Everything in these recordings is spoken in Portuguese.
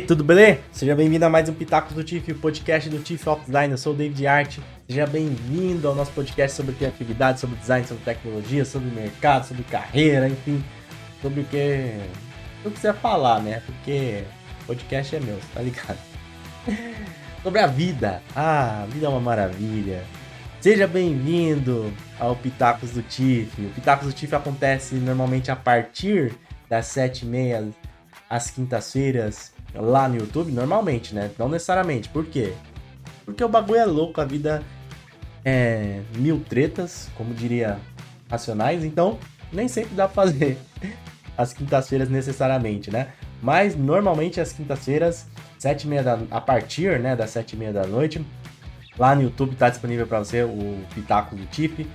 Tudo beleza? Seja bem-vindo a mais um Pitacos do TIF, o podcast do TIF Off Design. Eu sou o David Art. Seja bem-vindo ao nosso podcast sobre criatividade, sobre design, sobre tecnologia, sobre mercado, sobre carreira, enfim, sobre o que eu quiser falar, né? Porque podcast é meu, tá ligado? sobre a vida. Ah, a vida é uma maravilha. Seja bem-vindo ao Pitacos do TIF. O Pitacos do TIF acontece normalmente a partir das 7h30 às quintas-feiras lá no YouTube, normalmente, né? Não necessariamente. Por quê? Porque o bagulho é louco, a vida é mil tretas, como diria Racionais, então nem sempre dá pra fazer as quintas-feiras necessariamente, né? Mas normalmente as quintas-feiras, sete e meia da, a partir né, das sete e meia da noite, lá no YouTube tá disponível para você o Pitaco do Tip.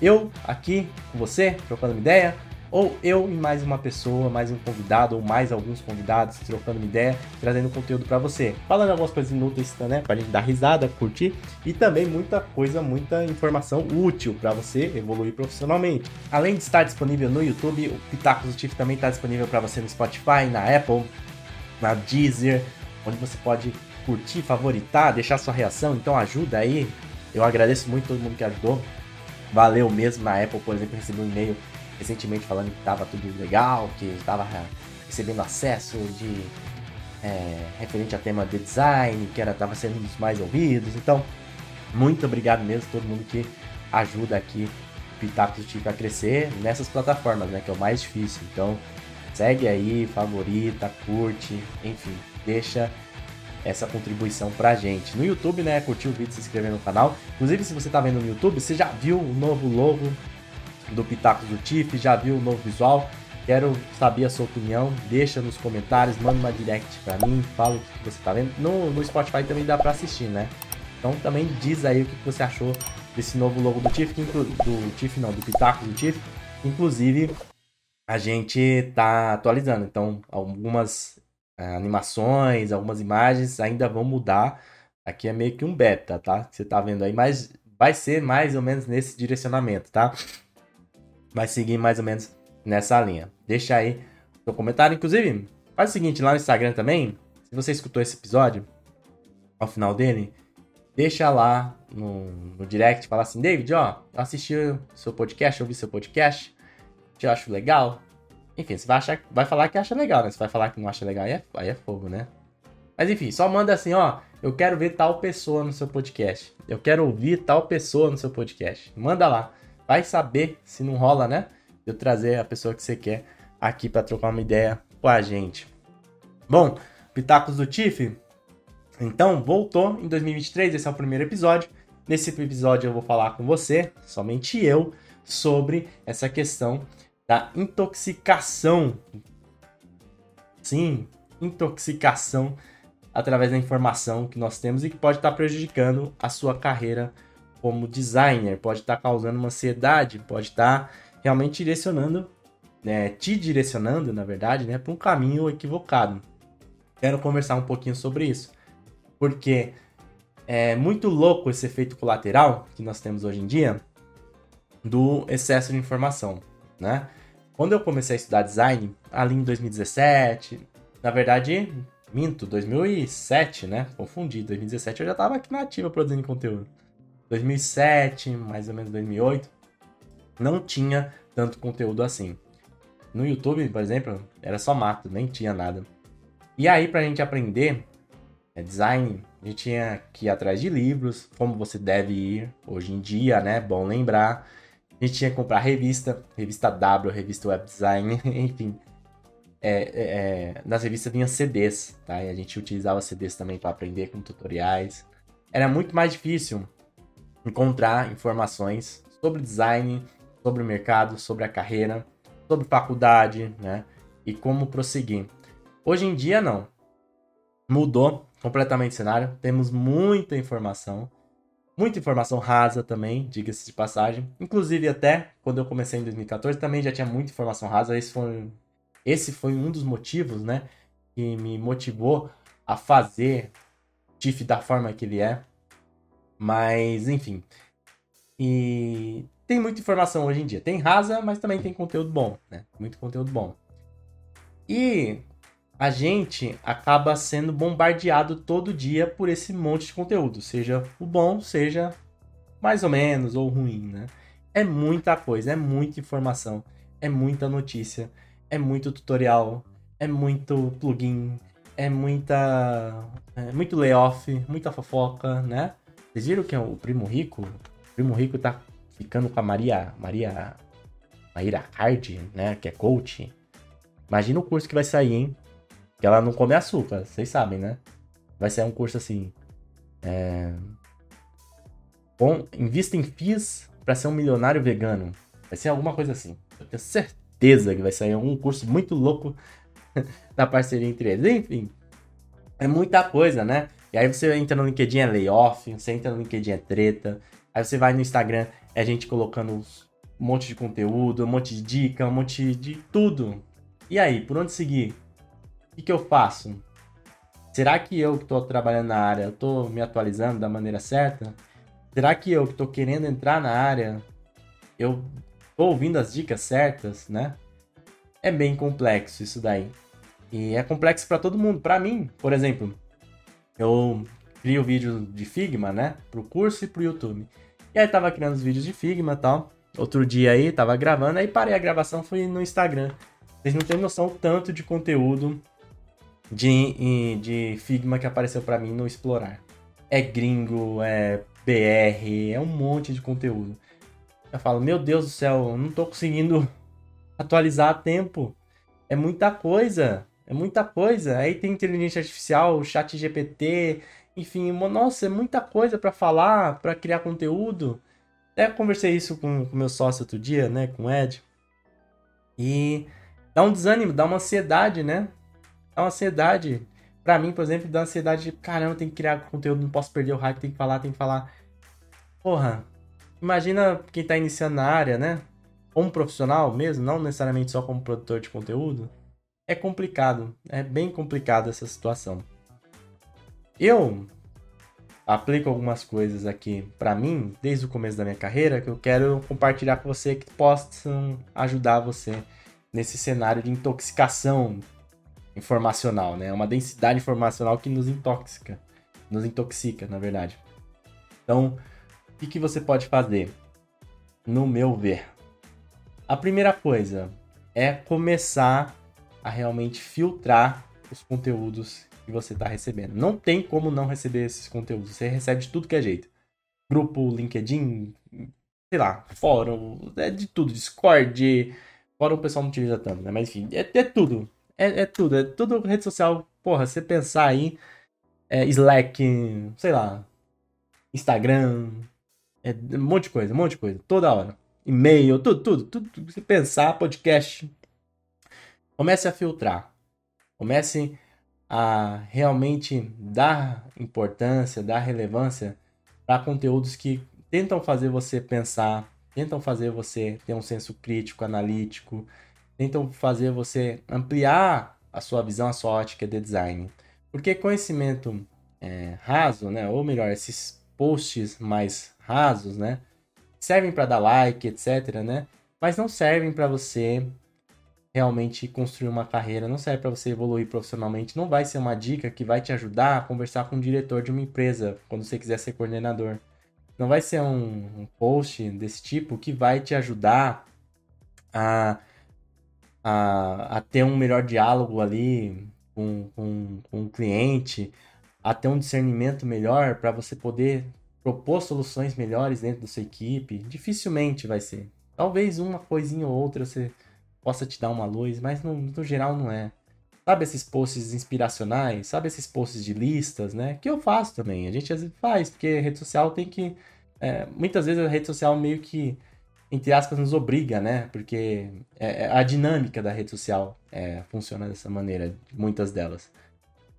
Eu aqui com você, trocando uma ideia, ou eu e mais uma pessoa, mais um convidado, ou mais alguns convidados, trocando uma ideia, trazendo conteúdo para você. Falando algumas coisas inúteis, né? Pra gente dar risada, curtir, e também muita coisa, muita informação útil para você evoluir profissionalmente. Além de estar disponível no YouTube, o Pitacos do Tiff também está disponível para você no Spotify, na Apple, na Deezer, onde você pode curtir, favoritar, deixar sua reação, então ajuda aí. Eu agradeço muito todo mundo que ajudou. Valeu mesmo na Apple, por exemplo, recebi um e-mail recentemente falando que estava tudo legal, que estava recebendo acesso de é, referente a tema de design, que era estava sendo um dos mais ouvidos. Então, muito obrigado mesmo a todo mundo que ajuda aqui o Pitacos do a crescer nessas plataformas, né, que é o mais difícil. Então, segue aí, favorita, curte, enfim, deixa essa contribuição pra gente. No YouTube, né, curtir o vídeo, se inscrever no canal. Inclusive, se você tá vendo no YouTube, você já viu o novo logo do Pitacos do Tiff, já viu o novo visual? Quero saber a sua opinião, deixa nos comentários, manda uma direct pra mim, fala o que você tá vendo. No, no Spotify também dá pra assistir, né? Então também diz aí o que você achou desse novo logo do Tiff, do Tiff não, do Pitacos do Tiff. Inclusive, a gente tá atualizando, então algumas é, animações, algumas imagens ainda vão mudar. Aqui é meio que um beta, tá? Você tá vendo aí, mas vai ser mais ou menos nesse direcionamento, tá? Vai seguir mais ou menos nessa linha. Deixa aí seu comentário. Inclusive, faz o seguinte, lá no Instagram também, se você escutou esse episódio, ao final dele, deixa lá no, no direct, fala assim, David, ó, assisti o seu podcast, ouvi seu podcast, te acho legal. Enfim, você vai, achar, vai falar que acha legal, né? Você vai falar que não acha legal, aí é, aí é fogo, né? Mas enfim, só manda assim, ó, eu quero ver tal pessoa no seu podcast. Eu quero ouvir tal pessoa no seu podcast. Manda lá vai saber se não rola, né? Eu trazer a pessoa que você quer aqui para trocar uma ideia com a gente. Bom, Pitacos do Tiff, então voltou em 2023, esse é o primeiro episódio. Nesse episódio eu vou falar com você, somente eu, sobre essa questão da intoxicação. Sim, intoxicação através da informação que nós temos e que pode estar prejudicando a sua carreira como designer, pode estar tá causando uma ansiedade, pode estar tá realmente direcionando, né, te direcionando, na verdade, né, para um caminho equivocado. Quero conversar um pouquinho sobre isso, porque é muito louco esse efeito colateral que nós temos hoje em dia do excesso de informação, né? Quando eu comecei a estudar design, ali em 2017, na verdade, minto, 2007, né? Confundi, 2017 eu já estava aqui na ativa produzindo conteúdo. 2007, mais ou menos 2008, não tinha tanto conteúdo assim. No YouTube, por exemplo, era só mato, nem tinha nada. E aí, pra gente aprender é, design, a gente tinha que ir atrás de livros, como você deve ir hoje em dia, né? Bom lembrar. A gente tinha que comprar revista, revista W, revista Web Design, enfim. É, é, é, nas revistas vinha CDs, tá? E a gente utilizava CDs também para aprender com tutoriais. Era muito mais difícil encontrar informações sobre design, sobre o mercado, sobre a carreira, sobre faculdade, né? E como prosseguir. Hoje em dia, não. Mudou completamente o cenário. Temos muita informação. Muita informação rasa também, diga-se de passagem. Inclusive, até quando eu comecei em 2014, também já tinha muita informação rasa. Esse foi, esse foi um dos motivos, né? Que me motivou a fazer TIFF da forma que ele é. Mas, enfim. E tem muita informação hoje em dia. Tem rasa, mas também tem conteúdo bom, né? Muito conteúdo bom. E a gente acaba sendo bombardeado todo dia por esse monte de conteúdo, seja o bom, seja mais ou menos ou ruim, né? É muita coisa, é muita informação, é muita notícia, é muito tutorial, é muito plugin, é muita. É muito layoff, muita fofoca, né? Vocês viram que é o Primo Rico? O Primo Rico tá ficando com a Maria. Maria. Maíra Hard, né? Que é coach. Imagina o curso que vai sair, hein? Que ela não come açúcar, vocês sabem, né? Vai ser um curso assim. É... Bom, invista em FIIs para ser um milionário vegano. Vai ser alguma coisa assim. Eu tenho certeza que vai sair um curso muito louco da parceria entre eles. Enfim, é muita coisa, né? E aí você entra no LinkedIn é layoff, você entra no LinkedIn é treta, aí você vai no Instagram, é gente colocando um monte de conteúdo, um monte de dica, um monte de tudo. E aí, por onde seguir? O que, que eu faço? Será que eu que estou trabalhando na área, estou me atualizando da maneira certa? Será que eu que estou querendo entrar na área, eu estou ouvindo as dicas certas, né? É bem complexo isso daí. E é complexo para todo mundo. Para mim, por exemplo, eu crio vídeo de Figma, né? Pro curso e pro YouTube. E aí tava criando os vídeos de Figma e tal. Outro dia aí, tava gravando, aí parei a gravação, fui no Instagram. Vocês não têm noção tanto de conteúdo de, de Figma que apareceu para mim no Explorar. É gringo, é BR, é um monte de conteúdo. Eu falo, meu Deus do céu, eu não tô conseguindo atualizar a tempo. É muita coisa. É muita coisa. Aí tem inteligência artificial, chat GPT, enfim, nossa, é muita coisa para falar, para criar conteúdo. Até conversei isso com o meu sócio outro dia, né, com o Ed. E dá um desânimo, dá uma ansiedade, né? Dá uma ansiedade. Para mim, por exemplo, dá ansiedade de, caramba, tem que criar conteúdo, não posso perder o hype, tem que falar, tem que falar. Porra, imagina quem tá iniciando na área, né? Como profissional mesmo, não necessariamente só como produtor de conteúdo é complicado, é bem complicado essa situação. Eu aplico algumas coisas aqui para mim desde o começo da minha carreira que eu quero compartilhar com você que possam ajudar você nesse cenário de intoxicação informacional, né? Uma densidade informacional que nos intoxica, nos intoxica, na verdade. Então, o que, que você pode fazer? No meu ver, a primeira coisa é começar a realmente filtrar os conteúdos que você está recebendo. Não tem como não receber esses conteúdos. Você recebe de tudo que é jeito. Grupo, LinkedIn, sei lá, fórum, é de tudo. Discord, fórum o pessoal não utiliza tanto, né? Mas enfim, é, é tudo. É, é, tudo. É tudo rede social. Porra, você pensar aí, é, Slack, sei lá, Instagram, é um monte de coisa, um monte de coisa. Toda hora. E-mail, tudo, tudo, tudo. Você pensar, podcast, Comece a filtrar. Comece a realmente dar importância, dar relevância para conteúdos que tentam fazer você pensar, tentam fazer você ter um senso crítico, analítico, tentam fazer você ampliar a sua visão, a sua ótica de design. Porque conhecimento é, raso, né, ou melhor, esses posts mais rasos, né, servem para dar like, etc, né, mas não servem para você realmente construir uma carreira, não serve para você evoluir profissionalmente, não vai ser uma dica que vai te ajudar a conversar com o diretor de uma empresa quando você quiser ser coordenador. Não vai ser um, um post desse tipo que vai te ajudar a, a, a ter um melhor diálogo ali com, com, com o cliente, a ter um discernimento melhor para você poder propor soluções melhores dentro da sua equipe. Dificilmente vai ser. Talvez uma coisinha ou outra você possa te dar uma luz, mas no, no geral não é. Sabe esses posts inspiracionais? Sabe esses posts de listas, né? Que eu faço também. A gente às vezes faz, porque rede social tem que. É, muitas vezes a rede social meio que, entre aspas, nos obriga, né? Porque é, é a dinâmica da rede social é, funciona dessa maneira, muitas delas.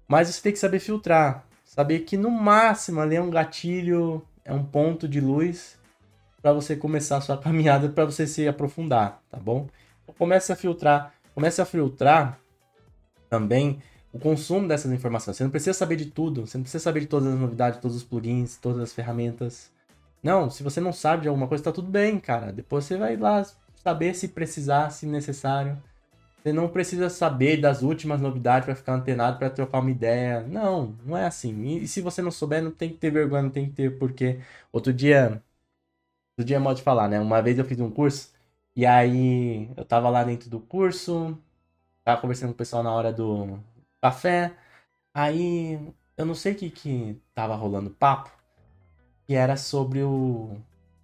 Mas você tem que saber filtrar. Saber que no máximo ali é um gatilho, é um ponto de luz para você começar a sua caminhada, para você se aprofundar, tá bom? Comece a filtrar, comece a filtrar também o consumo dessas informações. Você não precisa saber de tudo, você não precisa saber de todas as novidades, todos os plugins, todas as ferramentas. Não, se você não sabe de alguma coisa, tá tudo bem, cara. Depois você vai lá saber se precisar, se necessário. Você não precisa saber das últimas novidades para ficar antenado, para trocar uma ideia. Não, não é assim. E, se você não souber, não tem que ter vergonha, não tem que ter porquê. Outro dia, outro dia é modo de falar, né? Uma vez eu fiz um curso e aí eu tava lá dentro do curso, tava conversando com o pessoal na hora do café. Aí eu não sei o que que tava rolando papo, que era sobre o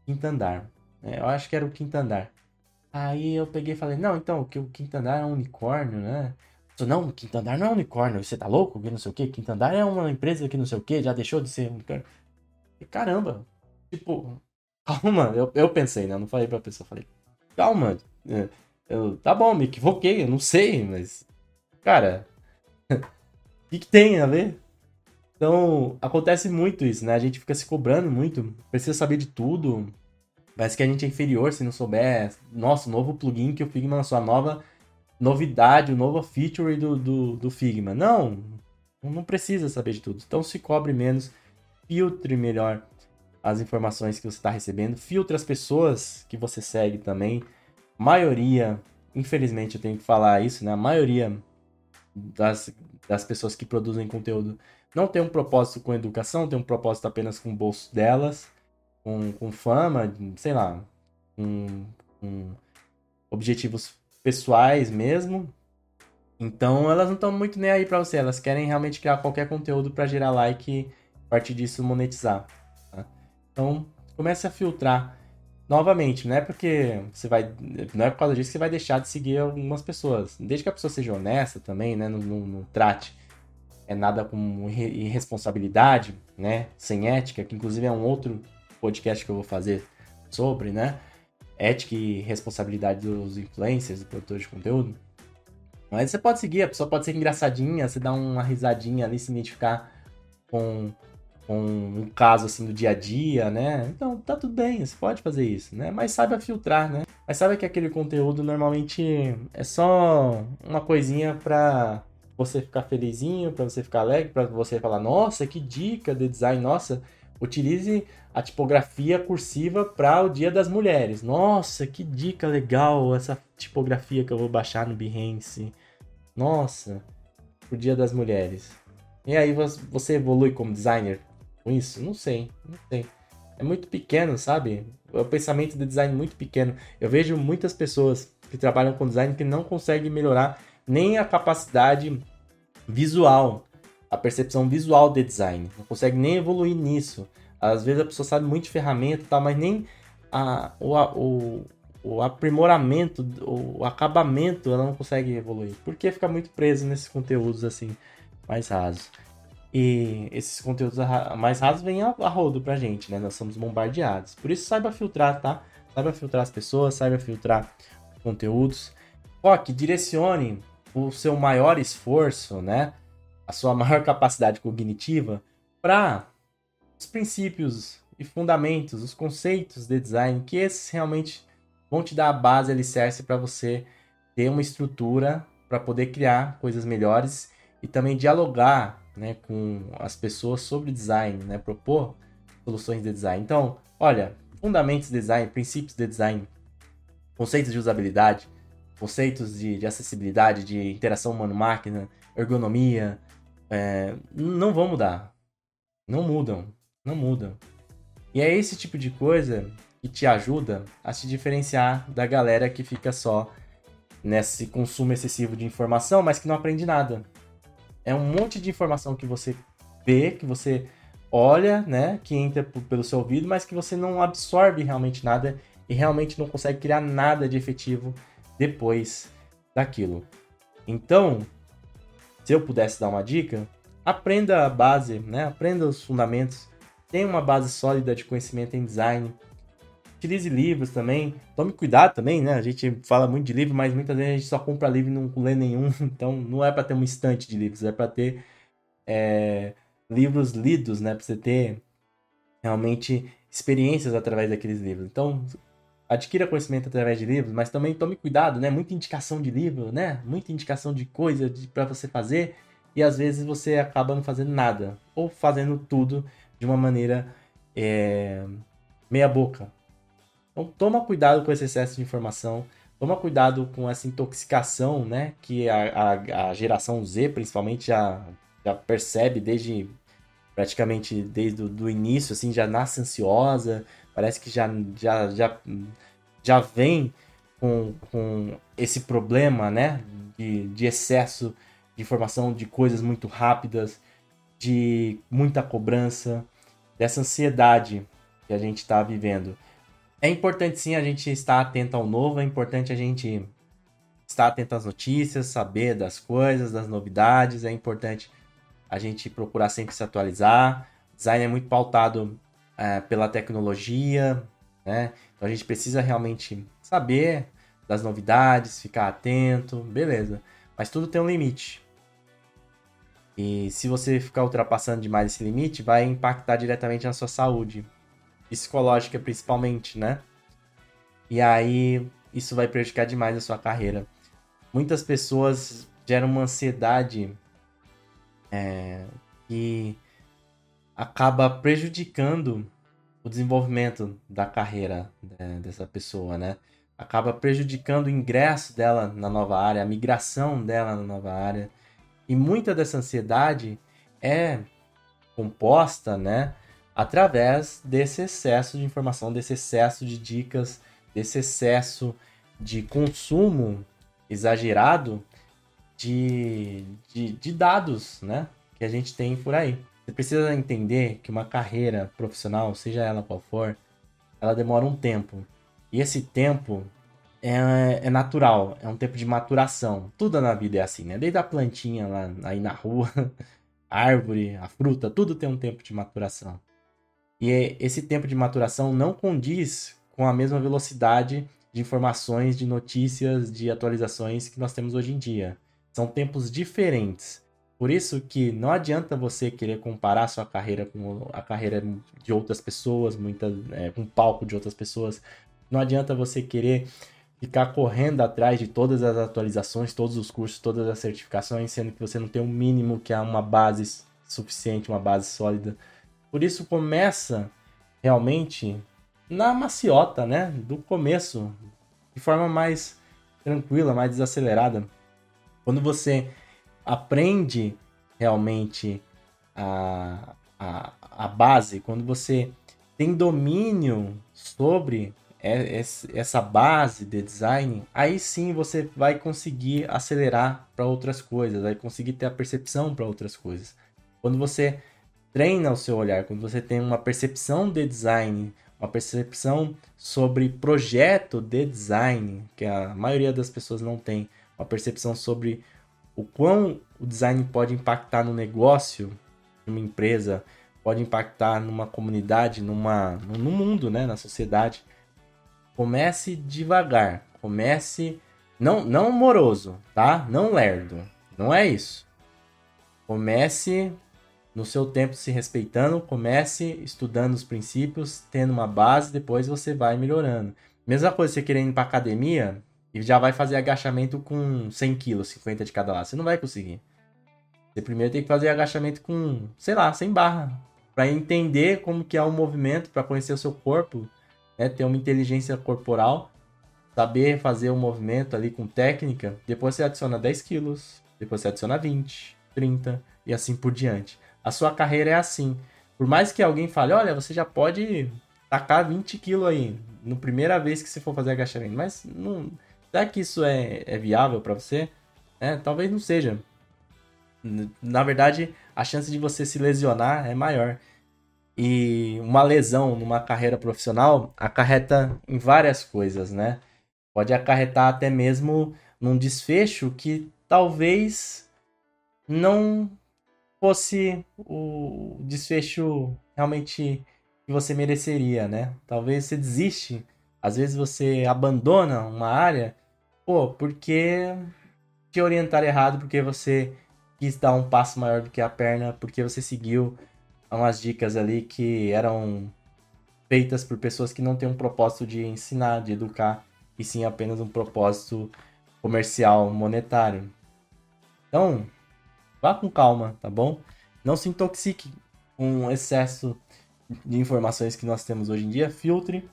quinto andar. É, eu acho que era o quinto andar. Aí eu peguei e falei, não, então, que o quinto andar é um unicórnio, né? Não, o quinto andar não é um unicórnio, você tá louco? Que não sei o quê, quinto andar é uma empresa que não sei o quê, já deixou de ser unicórnio. E, caramba, tipo, calma, eu, eu pensei, né? Eu não falei pra pessoa, falei, calma, é, eu, tá bom, me equivoquei, eu não sei, mas, cara, o que, que tem a ver? Então, acontece muito isso, né? A gente fica se cobrando muito, precisa saber de tudo, Parece que a gente é inferior se não souber. Nossa, novo plugin que o Figma lançou, a nova novidade, o novo feature do, do, do Figma. Não, não precisa saber de tudo. Então se cobre menos, filtre melhor as informações que você está recebendo, filtre as pessoas que você segue também. Maioria, infelizmente eu tenho que falar isso, né? A maioria das, das pessoas que produzem conteúdo não tem um propósito com educação, tem um propósito apenas com o bolso delas com, com fama, sei lá, com, com objetivos pessoais mesmo. Então elas não estão muito nem aí para você, elas querem realmente criar qualquer conteúdo para gerar like e a partir disso monetizar. Então comece a filtrar. Novamente, não é porque você vai. Não é por causa disso que você vai deixar de seguir algumas pessoas. Desde que a pessoa seja honesta também, né? Não, trate é nada com irresponsabilidade, né? Sem ética, que inclusive é um outro podcast que eu vou fazer sobre, né? Ética e responsabilidade dos influencers, do produtor de conteúdo. Mas você pode seguir, a pessoa pode ser engraçadinha, você dá uma risadinha ali, se identificar com, um caso assim do dia a dia, né? Então tá tudo bem, você pode fazer isso, né? Mas saiba filtrar, né? Mas saiba que aquele conteúdo normalmente é só uma coisinha pra você ficar felizinho, para você ficar alegre, para você falar, nossa, que dica de design, nossa, Utilize a tipografia cursiva para o Dia das Mulheres. Nossa, que dica legal essa tipografia que eu vou baixar no Behance. Nossa, o Dia das Mulheres. E aí você evolui como designer com isso? Não sei, não sei. É muito pequeno, sabe? É o pensamento de design muito pequeno. Eu vejo muitas pessoas que trabalham com design que não conseguem melhorar nem a capacidade visual a percepção visual de design. Não consegue nem evoluir nisso. Às vezes a pessoa sabe muito de ferramenta, tá, mas nem a, o, o, o aprimoramento, o acabamento, ela não consegue evoluir. Porque fica muito preso nesses conteúdos assim, mais rasos. E esses conteúdos mais rasos vêm a, a rodo pra gente, né? Nós somos bombardeados. Por isso saiba filtrar, tá? Saiba filtrar as pessoas, saiba filtrar conteúdos. Foque, direcione o seu maior esforço, né? a sua maior capacidade cognitiva para os princípios e fundamentos, os conceitos de design, que esses realmente vão te dar a base alicerce para você ter uma estrutura para poder criar coisas melhores e também dialogar né, com as pessoas sobre design, né, propor soluções de design. Então, olha, fundamentos de design, princípios de design, conceitos de usabilidade, conceitos de, de acessibilidade, de interação humano-máquina, ergonomia, é, não vão mudar. Não mudam. Não mudam. E é esse tipo de coisa que te ajuda a se diferenciar da galera que fica só nesse consumo excessivo de informação, mas que não aprende nada. É um monte de informação que você vê, que você olha, né, que entra pelo seu ouvido, mas que você não absorve realmente nada e realmente não consegue criar nada de efetivo depois daquilo. Então, se eu pudesse dar uma dica, aprenda a base, né? Aprenda os fundamentos. Tenha uma base sólida de conhecimento em design. Utilize livros também. Tome cuidado também, né? A gente fala muito de livro, mas muitas vezes a gente só compra livro e não lê nenhum. Então não é para ter um estante de livros, é para ter é, livros lidos, né? Para você ter realmente experiências através daqueles livros. Então adquira conhecimento através de livros, mas também tome cuidado, né? Muita indicação de livro, né? Muita indicação de coisa para você fazer e às vezes você acaba não fazendo nada ou fazendo tudo de uma maneira é, meia boca. Então toma cuidado com esse excesso de informação, toma cuidado com essa intoxicação, né? Que a, a, a geração Z, principalmente, já, já percebe desde praticamente desde o início, assim, já nasce ansiosa, parece que já, já, já, já vem com, com esse problema, né? De, de excesso de informação, de coisas muito rápidas, de muita cobrança, dessa ansiedade que a gente está vivendo. É importante sim a gente estar atento ao novo, é importante a gente estar atento às notícias, saber das coisas, das novidades, é importante a gente procurar sempre se atualizar. Design é muito pautado é, pela tecnologia, né? Então a gente precisa realmente saber das novidades, ficar atento, beleza. Mas tudo tem um limite. E se você ficar ultrapassando demais esse limite, vai impactar diretamente na sua saúde, psicológica principalmente, né? E aí isso vai prejudicar demais a sua carreira. Muitas pessoas geram uma ansiedade é, que acaba prejudicando o desenvolvimento da carreira né, dessa pessoa, né? Acaba prejudicando o ingresso dela na nova área, a migração dela na nova área e muita dessa ansiedade é composta, né, através desse excesso de informação, desse excesso de dicas, desse excesso de consumo exagerado de, de, de dados, né, que a gente tem por aí. Você precisa entender que uma carreira profissional, seja ela qual for, ela demora um tempo. E esse tempo é, é natural, é um tempo de maturação. Tudo na vida é assim, né? Desde a plantinha lá aí na rua, a árvore, a fruta, tudo tem um tempo de maturação. E esse tempo de maturação não condiz com a mesma velocidade de informações, de notícias, de atualizações que nós temos hoje em dia. São tempos diferentes. Por isso que não adianta você querer comparar sua carreira com a carreira de outras pessoas, muitas, é, com o palco de outras pessoas. Não adianta você querer ficar correndo atrás de todas as atualizações, todos os cursos, todas as certificações, sendo que você não tem um mínimo que é uma base suficiente, uma base sólida. Por isso começa realmente na maciota, né? Do começo, de forma mais tranquila, mais desacelerada. Quando você aprende realmente a, a, a base, quando você tem domínio sobre é, essa base de design, aí sim você vai conseguir acelerar para outras coisas, vai conseguir ter a percepção para outras coisas. Quando você treina o seu olhar, quando você tem uma percepção de design, uma percepção sobre projeto de design, que a maioria das pessoas não tem, uma percepção sobre o quão o design pode impactar no negócio de uma empresa, pode impactar numa comunidade, numa, no mundo, né, na sociedade comece devagar, comece não não moroso, tá? Não lerdo, não é isso. Comece no seu tempo se respeitando, comece estudando os princípios, tendo uma base, depois você vai melhorando. Mesma coisa você querendo ir para academia e já vai fazer agachamento com 100 quilos, 50 de cada lado, você não vai conseguir. Você primeiro tem que fazer agachamento com, sei lá, 100 barra, para entender como que é o movimento, para conhecer o seu corpo, né, ter uma inteligência corporal, saber fazer o um movimento ali com técnica, depois você adiciona 10 quilos, depois você adiciona 20, 30 e assim por diante. A sua carreira é assim. Por mais que alguém fale, olha, você já pode tacar 20 quilos aí, no primeira vez que você for fazer agachamento, mas não, será que isso é, é viável para você? É, talvez não seja. Na verdade, a chance de você se lesionar é maior. E uma lesão numa carreira profissional acarreta em várias coisas, né? Pode acarretar até mesmo num desfecho que talvez não fosse o desfecho realmente que você mereceria, né? Talvez você desiste, às vezes você abandona uma área, pô, porque te orientar errado, porque você quis dar um passo maior do que a perna, porque você seguiu umas dicas ali que eram feitas por pessoas que não têm um propósito de ensinar, de educar, e sim apenas um propósito comercial, monetário. Então, vá com calma, tá bom? Não se intoxique com o excesso de informações que nós temos hoje em dia, filtre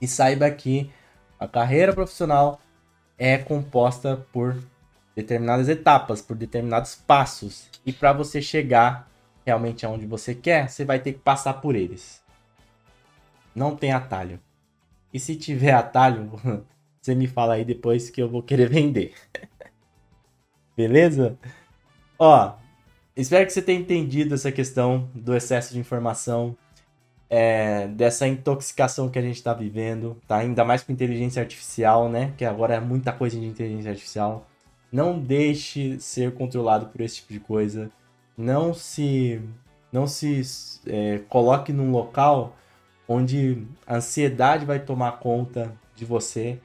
e saiba que a carreira profissional é composta por determinadas etapas, por determinados passos. E para você chegar realmente aonde você quer, você vai ter que passar por eles. Não tem atalho. E se tiver atalho, você me fala aí depois que eu vou querer vender. Beleza? Ó, espero que você tenha entendido essa questão do excesso de informação, é, dessa intoxicação que a gente está vivendo, tá? Ainda mais com inteligência artificial, né? Que agora é muita coisa de inteligência artificial. Não deixe ser controlado por esse tipo de coisa. Não se, não se é, coloque num local onde a ansiedade vai tomar conta de você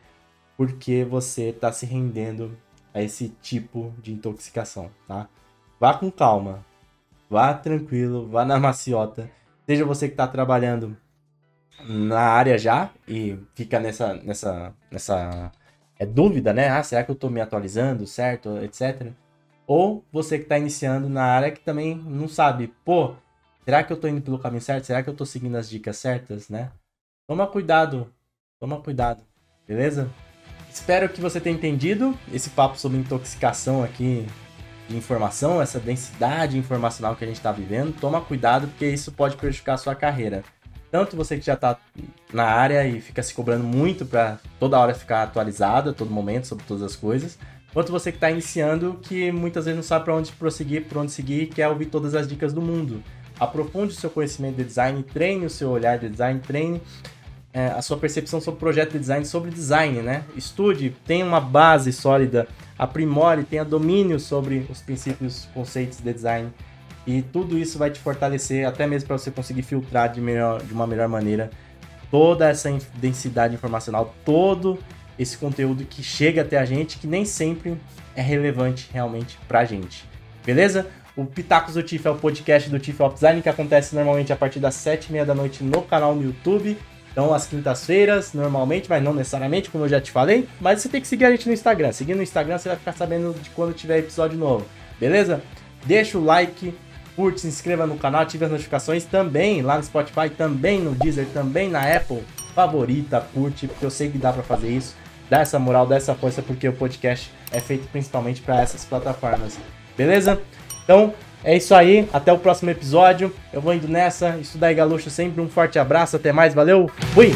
porque você está se rendendo a esse tipo de intoxicação, tá? Vá com calma, vá tranquilo, vá na maciota. Seja você que está trabalhando na área já e fica nessa, nessa, nessa é dúvida, né? Ah, será que eu estou me atualizando, certo, etc. Ou você que está iniciando na área que também não sabe, pô, será que eu estou indo pelo caminho certo? Será que eu estou seguindo as dicas certas, né? Toma cuidado, toma cuidado, beleza? Espero que você tenha entendido esse papo sobre intoxicação aqui de informação, essa densidade informacional que a gente está vivendo. Toma cuidado, porque isso pode prejudicar a sua carreira. Tanto você que já está na área e fica se cobrando muito para toda hora ficar atualizado a todo momento sobre todas as coisas, quanto você que está iniciando que muitas vezes não sabe para onde prosseguir, para onde seguir quer ouvir todas as dicas do mundo. Aprofunde o seu conhecimento de design, treine o seu olhar de design, treine é, a sua percepção sobre projeto de design, sobre design, né? Estude, tenha uma base sólida, aprimore, tenha domínio sobre os princípios, conceitos de design. E tudo isso vai te fortalecer, até mesmo para você conseguir filtrar de, melhor, de uma melhor maneira toda essa densidade informacional, todo esse conteúdo que chega até a gente, que nem sempre é relevante realmente para a gente. Beleza? O Pitacos do TIF é o podcast do TIF Off Design que acontece normalmente a partir das 7h30 da noite no canal no YouTube. Então, às quintas-feiras, normalmente, mas não necessariamente, como eu já te falei. Mas você tem que seguir a gente no Instagram. Seguindo no Instagram, você vai ficar sabendo de quando tiver episódio novo. Beleza? Deixa o like, curte, se inscreva no canal, ative as notificações também lá no Spotify, também no Deezer, também na Apple. Favorita, curte, porque eu sei que dá para fazer isso. Dá essa moral, dá essa força, porque o podcast é feito principalmente para essas plataformas. Beleza? Então, é isso aí, até o próximo episódio. Eu vou indo nessa. Isso daí, Galuxo, sempre um forte abraço. Até mais, valeu, fui!